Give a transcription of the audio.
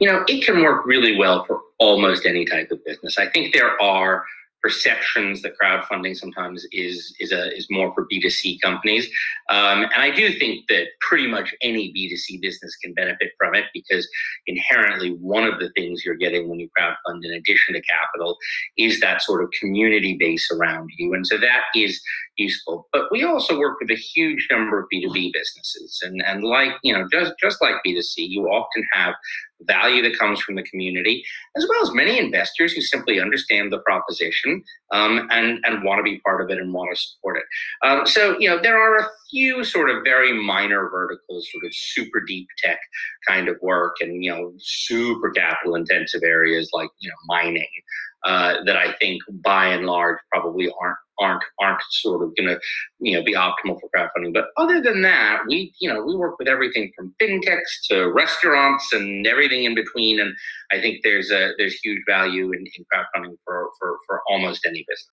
you know, it can work really well for almost any type of business. I think there are perceptions that crowdfunding sometimes is is a is more for B2C companies. Um, and I do think that pretty much any B2C business can benefit from it because inherently one of the things you're getting when you crowdfund in addition to capital is that sort of community base around you. And so that is useful. But we also work with a huge number of B2B businesses. And, and like, you know, just, just like B2C, you often have value that comes from the community, as well as many investors who simply understand the proposition um, and, and want to be part of it and want to support it. Um, so, you know, there are a few sort of very minor verticals, sort of super deep tech kind of work and, you know, super capital intensive areas like, you know, mining uh, that I think by and large probably aren't aren't aren't sort of going to you know be optimal for crowdfunding. But other than that, we you know we work with everything from fintechs to restaurants and everything in between. And I think there's a there's huge value in, in crowdfunding for, for for almost any business.